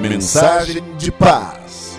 Mensagem de paz.